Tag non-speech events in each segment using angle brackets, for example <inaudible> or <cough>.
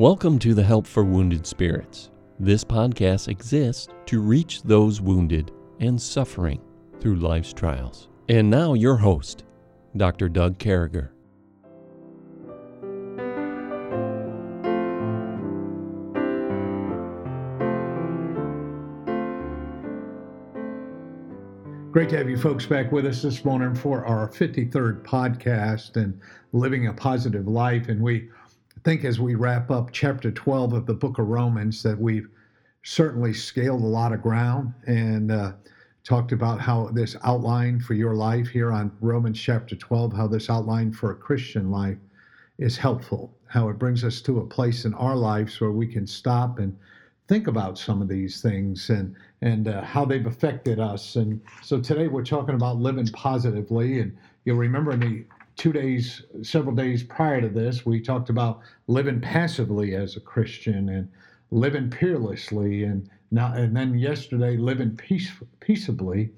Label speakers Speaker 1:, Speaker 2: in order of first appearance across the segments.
Speaker 1: Welcome to the Help for Wounded Spirits. This podcast exists to reach those wounded and suffering through life's trials. And now, your host, Dr. Doug Carriger.
Speaker 2: Great to have you folks back with us this morning for our 53rd podcast and living a positive life. And we think as we wrap up chapter 12 of the book of Romans that we've certainly scaled a lot of ground and uh, talked about how this outline for your life here on Romans chapter 12, how this outline for a Christian life is helpful, how it brings us to a place in our lives where we can stop and think about some of these things and and uh, how they've affected us. And so today we're talking about living positively. And you'll remember in the two days, several days prior to this, we talked about living passively as a Christian and living peerlessly, and now and then yesterday living peace, peaceably,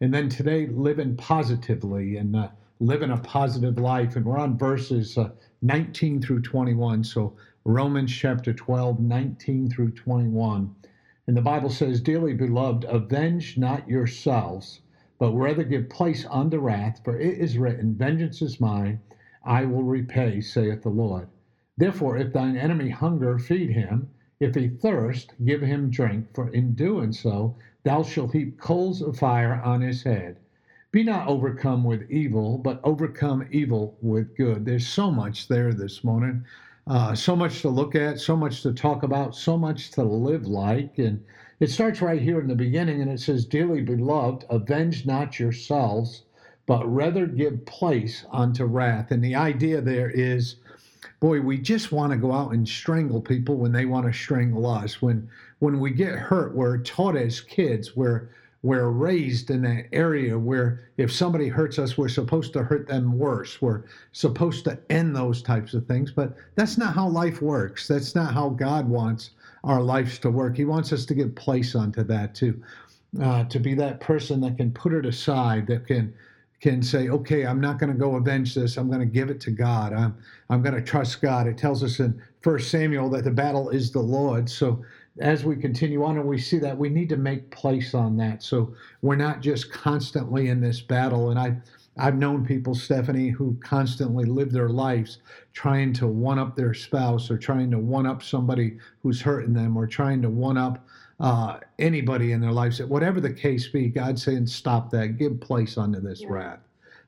Speaker 2: and then today living positively and uh, living a positive life. And we're on verses uh, 19 through 21. So Romans chapter 12, 19 through 21. And the Bible says, Dearly beloved, avenge not yourselves, but rather give place unto wrath, for it is written, Vengeance is mine, I will repay, saith the Lord. Therefore, if thine enemy hunger, feed him. If he thirst, give him drink, for in doing so thou shalt heap coals of fire on his head. Be not overcome with evil, but overcome evil with good. There's so much there this morning. Uh, so much to look at, so much to talk about, so much to live like. And it starts right here in the beginning and it says, Dearly beloved, avenge not yourselves, but rather give place unto wrath. And the idea there is, boy, we just want to go out and strangle people when they want to strangle us. When when we get hurt, we're taught as kids, we're we're raised in an area where if somebody hurts us, we're supposed to hurt them worse. We're supposed to end those types of things. But that's not how life works. That's not how God wants our lives to work. He wants us to give place unto that, to, uh, to be that person that can put it aside, that can can say, okay, I'm not going to go avenge this. I'm going to give it to God. I'm, I'm going to trust God. It tells us in First Samuel that the battle is the Lord. So as we continue on and we see that, we need to make place on that. So we're not just constantly in this battle. And I, I've known people, Stephanie, who constantly live their lives trying to one up their spouse or trying to one up somebody who's hurting them or trying to one up uh, anybody in their lives. That whatever the case be, God's saying, stop that. Give place unto this yeah. wrath.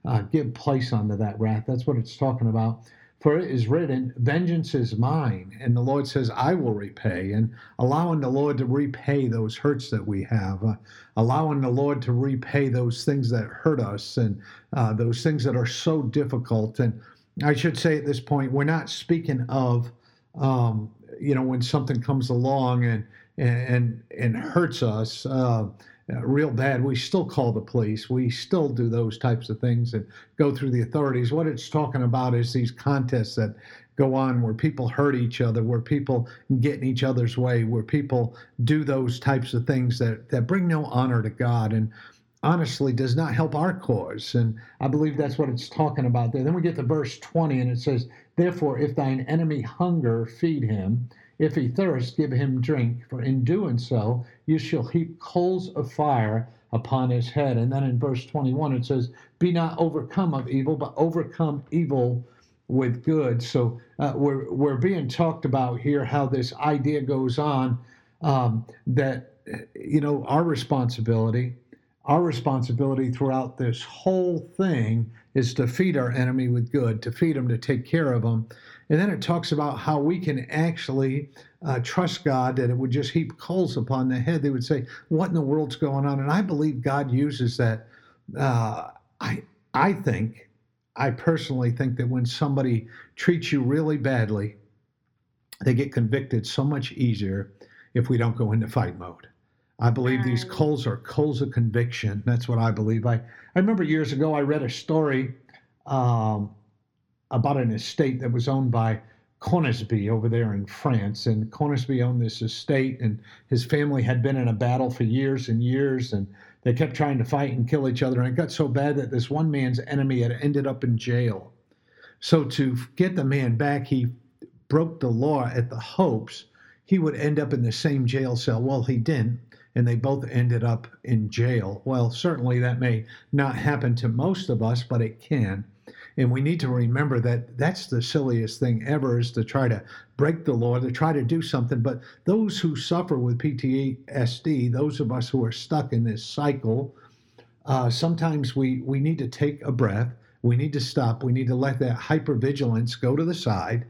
Speaker 2: Uh, give place unto that wrath. That's what it's talking about. For it is written, Vengeance is mine. And the Lord says, I will repay. And allowing the Lord to repay those hurts that we have, uh, allowing the Lord to repay those things that hurt us and uh, those things that are so difficult. And I should say at this point, we're not speaking of, um, you know, when something comes along and and and hurts us. Uh, uh, real bad, we still call the police. We still do those types of things and go through the authorities. What it's talking about is these contests that go on where people hurt each other, where people get in each other's way, where people do those types of things that, that bring no honor to God and honestly does not help our cause. And I believe that's what it's talking about there. Then we get to verse 20 and it says, Therefore, if thine enemy hunger, feed him. If he thirst, give him drink, for in doing so you shall heap coals of fire upon his head. And then in verse 21 it says, Be not overcome of evil, but overcome evil with good. So uh, we're, we're being talked about here how this idea goes on um, that, you know, our responsibility, our responsibility throughout this whole thing is to feed our enemy with good, to feed them, to take care of them. And then it talks about how we can actually uh, trust God that it would just heap coals upon the head. They would say, "What in the world's going on?" And I believe God uses that. Uh, I I think, I personally think that when somebody treats you really badly, they get convicted so much easier if we don't go into fight mode. I believe these coals are coals of conviction. That's what I believe. I, I remember years ago I read a story um, about an estate that was owned by Conisby over there in France. And Conisby owned this estate, and his family had been in a battle for years and years, and they kept trying to fight and kill each other. And it got so bad that this one man's enemy had ended up in jail. So to get the man back, he broke the law at the hopes he would end up in the same jail cell. Well, he didn't, and they both ended up in jail. Well, certainly that may not happen to most of us, but it can. And we need to remember that that's the silliest thing ever is to try to break the law, to try to do something. But those who suffer with PTSD, those of us who are stuck in this cycle, uh, sometimes we, we need to take a breath. We need to stop. We need to let that hypervigilance go to the side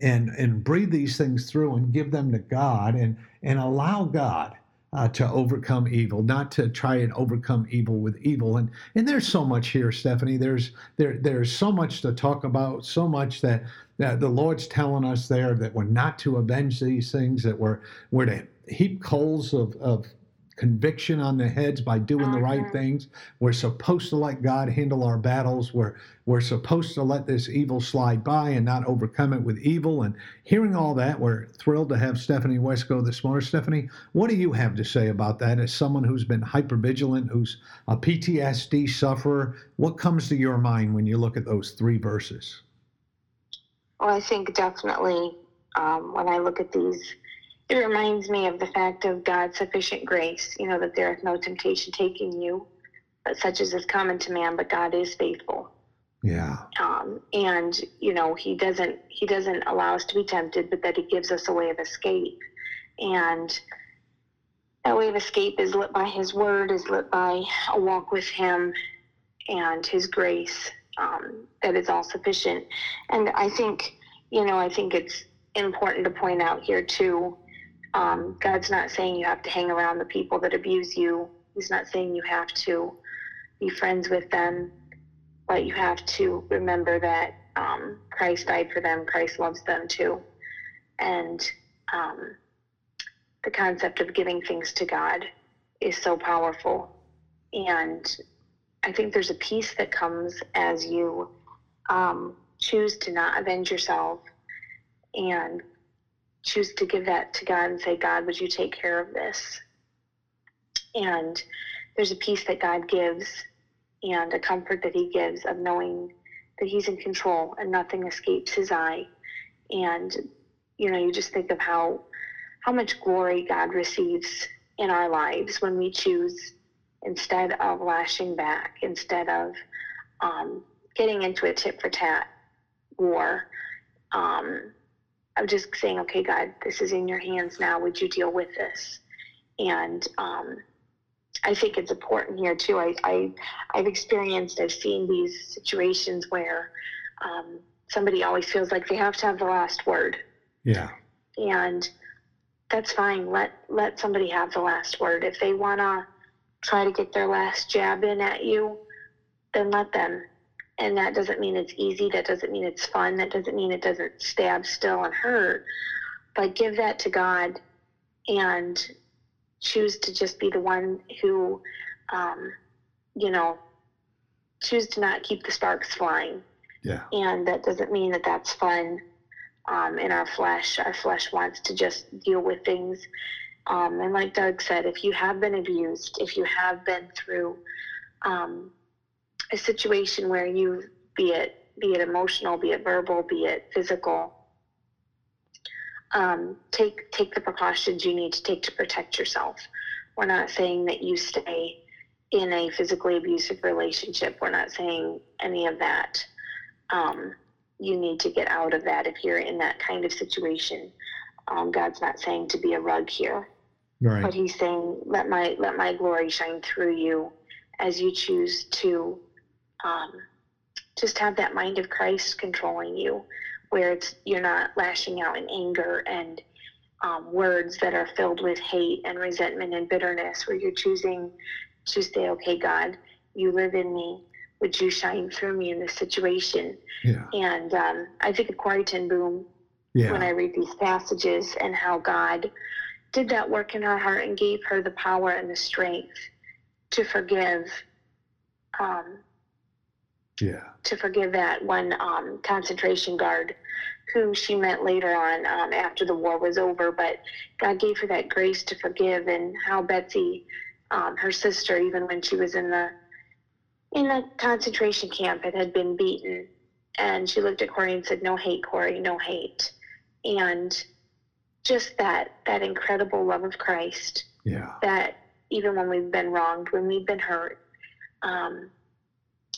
Speaker 2: and, and breathe these things through and give them to God and, and allow God uh, to overcome evil, not to try and overcome evil with evil. And and there's so much here, Stephanie. There's there there's so much to talk about, so much that that the Lord's telling us there that we're not to avenge these things, that we're we're to heap coals of, of conviction on the heads by doing the right mm-hmm. things. We're supposed to let God handle our battles. We're we're supposed to let this evil slide by and not overcome it with evil. And hearing all that, we're thrilled to have Stephanie Wesco this morning. Stephanie, what do you have to say about that as someone who's been hypervigilant, who's a PTSD sufferer? What comes to your mind when you look at those three verses?
Speaker 3: Well, I think definitely um, when I look at these it reminds me of the fact of God's sufficient grace, you know, that there is no temptation taking you, but such as is common to man, but God is faithful.
Speaker 2: Yeah.
Speaker 3: Um, and you know, he doesn't he doesn't allow us to be tempted, but that he gives us a way of escape. And that way of escape is lit by his word, is lit by a walk with him and his grace um, that is all sufficient. And I think, you know, I think it's important to point out here too um, God's not saying you have to hang around the people that abuse you. He's not saying you have to be friends with them, but you have to remember that um, Christ died for them. Christ loves them too. And um, the concept of giving things to God is so powerful. And I think there's a peace that comes as you um, choose to not avenge yourself and choose to give that to God and say, God, would you take care of this? And there's a peace that God gives and a comfort that He gives of knowing that He's in control and nothing escapes His eye. And, you know, you just think of how how much glory God receives in our lives when we choose instead of lashing back, instead of um, getting into a tit for tat war. Um, of just saying, okay, God, this is in your hands now. Would you deal with this? And um, I think it's important here too. I, I I've experienced, I've seen these situations where um, somebody always feels like they have to have the last word.
Speaker 2: Yeah.
Speaker 3: And that's fine. Let let somebody have the last word. If they wanna try to get their last jab in at you, then let them and that doesn't mean it's easy that doesn't mean it's fun that doesn't mean it doesn't stab still and hurt. But give that to god and choose to just be the one who um, you know choose to not keep the sparks flying.
Speaker 2: Yeah.
Speaker 3: And that doesn't mean that that's fun um, in our flesh. Our flesh wants to just deal with things. Um, and like doug said if you have been abused if you have been through um, a situation where you, be it be it emotional, be it verbal, be it physical, um, take take the precautions you need to take to protect yourself. We're not saying that you stay in a physically abusive relationship. We're not saying any of that. Um, you need to get out of that if you're in that kind of situation. Um, God's not saying to be a rug here,
Speaker 2: right.
Speaker 3: but He's saying, "Let my let my glory shine through you as you choose to um, just have that mind of Christ controlling you, where it's you're not lashing out in anger and um, words that are filled with hate and resentment and bitterness, where you're choosing to say, "Okay, God, you live in me. Would you shine through me in this situation?"
Speaker 2: Yeah.
Speaker 3: And um, I think of Corrie ten Boom yeah. when I read these passages and how God did that work in her heart and gave her the power and the strength to forgive um,
Speaker 2: yeah.
Speaker 3: to forgive that one um, concentration guard who she met later on um, after the war was over. But God gave her that grace to forgive, and how Betsy, um, her sister, even when she was in the in the concentration camp, and had been beaten, and she looked at Corrie and said, "No hate, Corrie, no hate." and just that that incredible love of Christ.
Speaker 2: Yeah.
Speaker 3: That even when we've been wronged, when we've been hurt, um,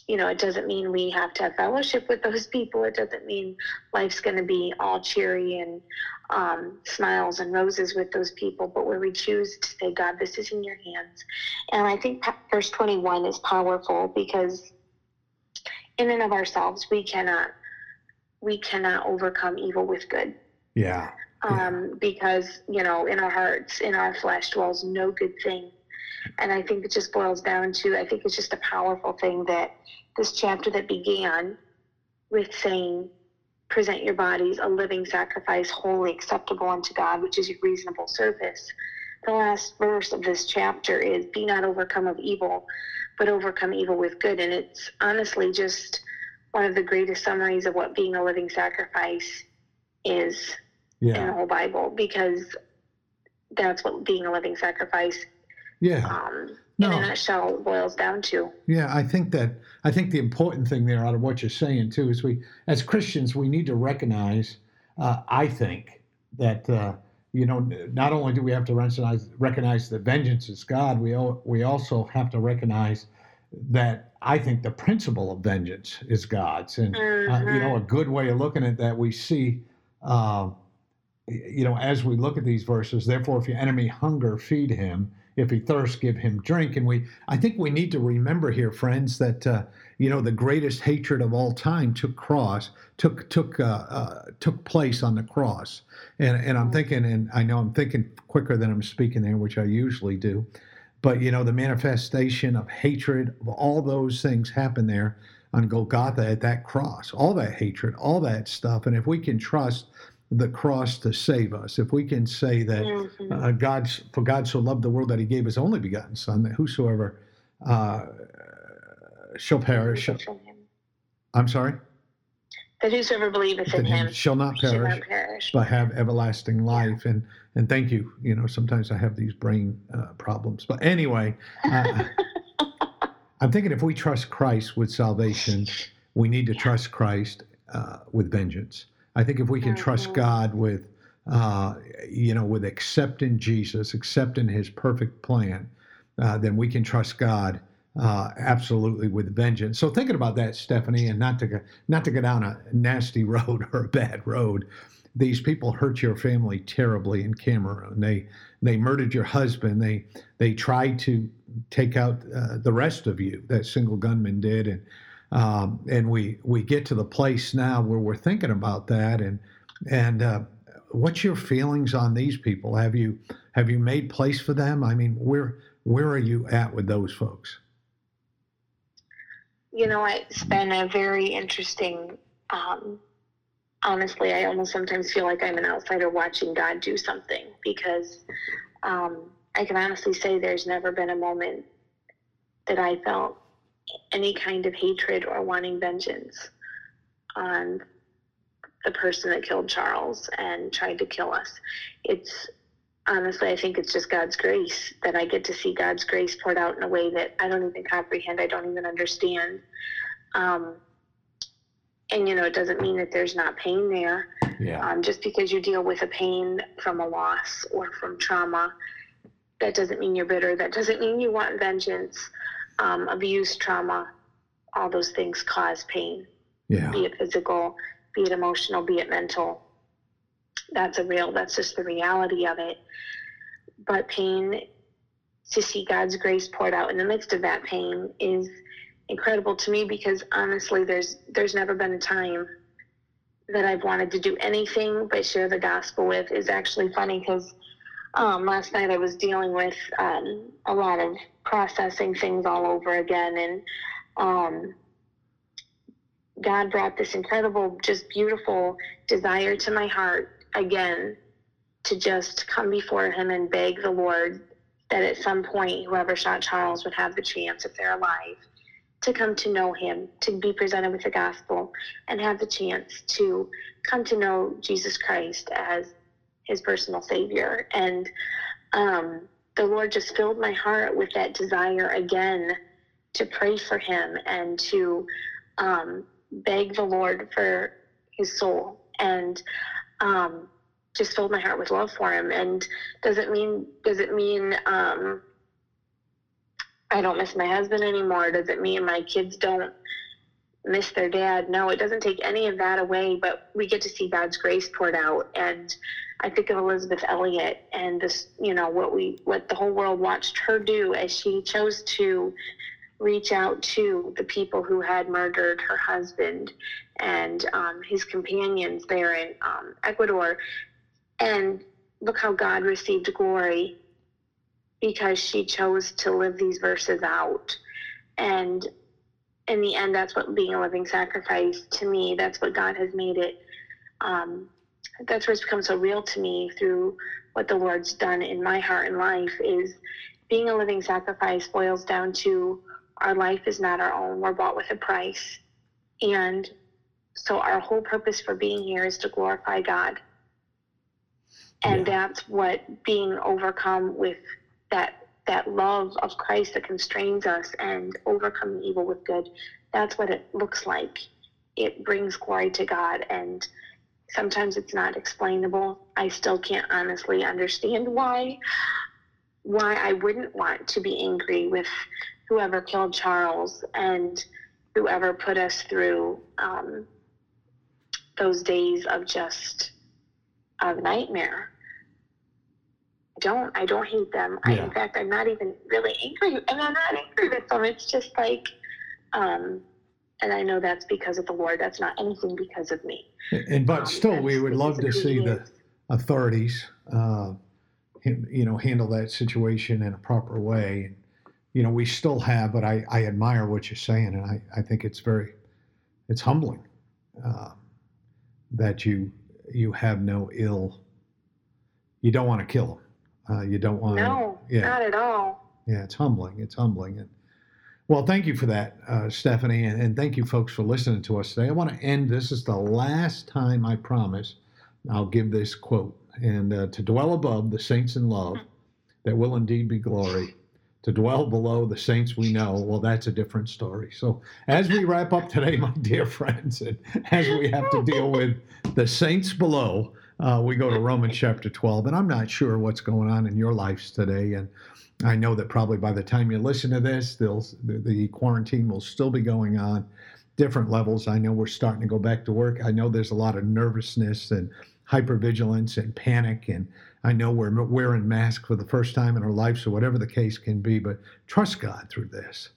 Speaker 3: you know, it doesn't mean we have to have fellowship with those people. It doesn't mean life's going to be all cheery and um, smiles and roses with those people, but where we choose to say, God, this is in your hands. And I think verse 21 is powerful because in and of ourselves, we cannot, we cannot overcome evil with good.
Speaker 2: Yeah.
Speaker 3: Um, yeah. Because, you know, in our hearts, in our flesh dwells no good thing. And I think it just boils down to, I think it's just a powerful thing that this chapter that began with saying, present your bodies a living sacrifice, holy acceptable unto God, which is your reasonable service. The last verse of this chapter is, be not overcome of evil, but overcome evil with good. And it's honestly just one of the greatest summaries of what being a living sacrifice is yeah. in the whole Bible, because that's what being a living sacrifice
Speaker 2: yeah.
Speaker 3: Um, no. in a nutshell boils down to.
Speaker 2: Yeah, I think that I think the important thing there out of what you're saying too is we as Christians we need to recognize. Uh, I think that uh, you know not only do we have to recognize recognize that vengeance is God, we we also have to recognize that I think the principle of vengeance is God's, and mm-hmm. uh, you know a mm-hmm. good way of looking at that we see. Uh, you know, as we look at these verses, therefore, if your enemy hunger, feed him if he thirsts, give him drink. And we, I think we need to remember here, friends, that uh, you know the greatest hatred of all time took cross took took uh, uh, took place on the cross. And and I'm thinking, and I know I'm thinking quicker than I'm speaking there, which I usually do. But you know the manifestation of hatred, of all those things happen there on Golgotha at that cross. All that hatred, all that stuff. And if we can trust the cross to save us. If we can say that mm-hmm. uh, God's for God so loved the world that He gave His only begotten Son, that whosoever uh, shall perish. I'm sorry.
Speaker 3: That whosoever believeth in Him
Speaker 2: shall not perish,
Speaker 3: shall not perish,
Speaker 2: but have everlasting life. And and thank you. You know, sometimes I have these brain uh, problems, but anyway, uh, <laughs> I'm thinking if we trust Christ with salvation, we need to trust Christ uh, with vengeance. I think if we can trust God with, uh, you know, with accepting Jesus, accepting His perfect plan, uh, then we can trust God uh, absolutely with vengeance. So thinking about that, Stephanie, and not to go, not to go down a nasty <laughs> road or a bad road. These people hurt your family terribly in Cameroon. They they murdered your husband. They they tried to take out uh, the rest of you. That single gunman did, and um, and we we get to the place now where we're thinking about that and and uh, what's your feelings on these people? Have you have you made place for them? I mean where where are you at with those folks?
Speaker 3: You know it's been a very interesting um, honestly i almost sometimes feel like i'm an outsider watching god do something because um, i can honestly say there's never been a moment that i felt any kind of hatred or wanting vengeance on the person that killed Charles and tried to kill us. It's honestly, I think it's just God's grace that I get to see God's grace poured out in a way that I don't even comprehend, I don't even understand. Um, and you know, it doesn't mean that there's not pain there.
Speaker 2: Yeah.
Speaker 3: Um, just because you deal with a pain from a loss or from trauma, that doesn't mean you're bitter. That doesn't mean you want vengeance um, abuse, trauma, all those things cause pain.
Speaker 2: Yeah.
Speaker 3: Be it physical, be it emotional, be it mental. That's a real, that's just the reality of it. But pain, to see God's grace poured out in the midst of that pain is incredible to me because honestly there's there's never been a time that I've wanted to do anything but share the gospel with is actually funny because um, last night I was dealing with um, a lot of processing things all over again, and um, God brought this incredible, just beautiful desire to my heart again to just come before Him and beg the Lord that at some point whoever shot Charles would have the chance, if they're alive, to come to know Him, to be presented with the gospel, and have the chance to come to know Jesus Christ as his personal savior. And um, the Lord just filled my heart with that desire again to pray for him and to um, beg the Lord for his soul. And um, just filled my heart with love for him. And does it mean does it mean um, I don't miss my husband anymore? Does it mean my kids don't miss their dad? No, it doesn't take any of that away. But we get to see God's grace poured out. And I think of Elisabeth Elliot and this, you know, what we what the whole world watched her do as she chose to reach out to the people who had murdered her husband and um, his companions there in um, Ecuador. And look how God received glory because she chose to live these verses out. And in the end, that's what being a living sacrifice to me, that's what God has made it. Um, that's where it's become so real to me through what the Lord's done in my heart and life is being a living sacrifice boils down to our life is not our own. We're bought with a price. And so our whole purpose for being here is to glorify God. And yeah. that's what being overcome with that that love of Christ that constrains us and overcoming evil with good. That's what it looks like. It brings glory to God and sometimes it's not explainable. I still can't honestly understand why why I wouldn't want to be angry with whoever killed Charles and whoever put us through um, those days of just a nightmare. I don't I don't hate them. Yeah. I, in fact, I'm not even really angry, <laughs> and I'm not angry with them. It's just like, um, and I know that's because of the Lord. That's not anything because of me.
Speaker 2: And but um, still, we would love to see the authorities, uh, you know, handle that situation in a proper way you know, we still have, but I, I admire what you're saying, and I, I think it's very, it's humbling uh, that you you have no ill. You don't want to kill them. Uh, you don't want.
Speaker 3: No,
Speaker 2: yeah,
Speaker 3: not at all.
Speaker 2: Yeah, it's humbling. It's humbling, and well, thank you for that, uh, Stephanie, and, and thank you, folks, for listening to us today. I want to end. This is the last time I promise. I'll give this quote, and uh, to dwell above the saints in love, there will indeed be glory to dwell below the saints we know, well, that's a different story. So, as we wrap up today, my dear friends, and as we have to deal with the saints below, uh, we go to Romans chapter 12. And I'm not sure what's going on in your lives today. And I know that probably by the time you listen to this, the, the quarantine will still be going on, different levels. I know we're starting to go back to work. I know there's a lot of nervousness and hypervigilance and panic and I know we're wearing masks for the first time in our lives, so whatever the case can be, but trust God through this.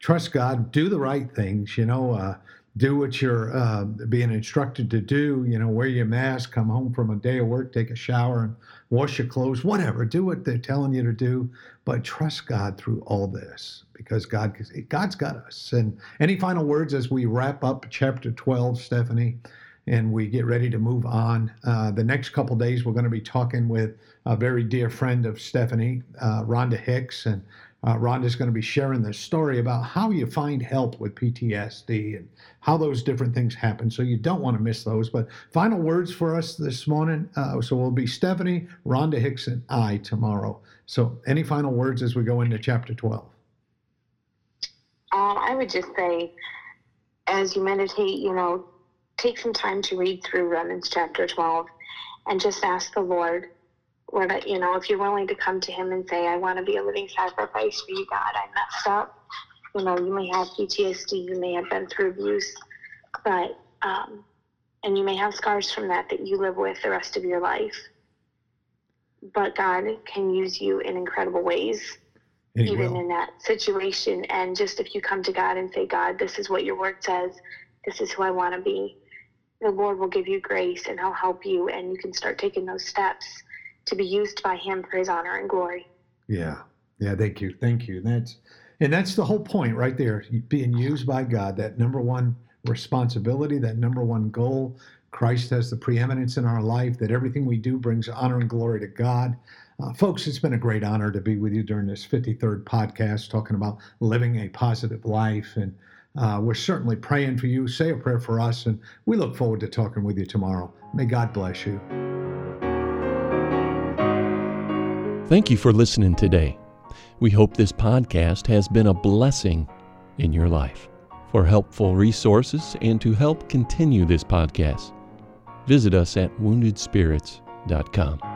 Speaker 2: Trust God, do the right things, you know, uh, do what you're uh, being instructed to do, you know, wear your mask, come home from a day of work, take a shower, and wash your clothes, whatever. Do what they're telling you to do, but trust God through all this because God, God's got us. And any final words as we wrap up chapter 12, Stephanie? and we get ready to move on. Uh, the next couple days, we're going to be talking with a very dear friend of Stephanie, uh, Rhonda Hicks, and uh, Rhonda's going to be sharing the story about how you find help with PTSD and how those different things happen. So you don't want to miss those. But final words for us this morning. Uh, so we'll be Stephanie, Rhonda Hicks, and I tomorrow. So any final words as we go into chapter 12?
Speaker 3: Um, I would just say, as you meditate, you know, take some time to read through Romans chapter 12 and just ask the Lord, Lord, you know, if you're willing to come to Him and say, I want to be a living sacrifice for you, God, I messed up. You know, you may have PTSD, you may have been through abuse, but, um, and you may have scars from that that you live with the rest of your life. But God can use you in incredible ways, even will. in that situation. And just if you come to God and say, God, this is what your word says, this is who I want to be the Lord will give you grace and He'll help you, and you can start taking those steps to be used by Him for His honor and glory.
Speaker 2: Yeah, yeah. Thank you, thank you. That's and that's the whole point right there. Being used by God, that number one responsibility, that number one goal. Christ has the preeminence in our life. That everything we do brings honor and glory to God. Uh, folks, it's been a great honor to be with you during this 53rd podcast, talking about living a positive life and uh, we're certainly praying for you. Say a prayer for us, and we look forward to talking with you tomorrow. May God bless you.
Speaker 1: Thank you for listening today. We hope this podcast has been a blessing in your life. For helpful resources and to help continue this podcast, visit us at woundedspirits.org. www.drdouglas.com.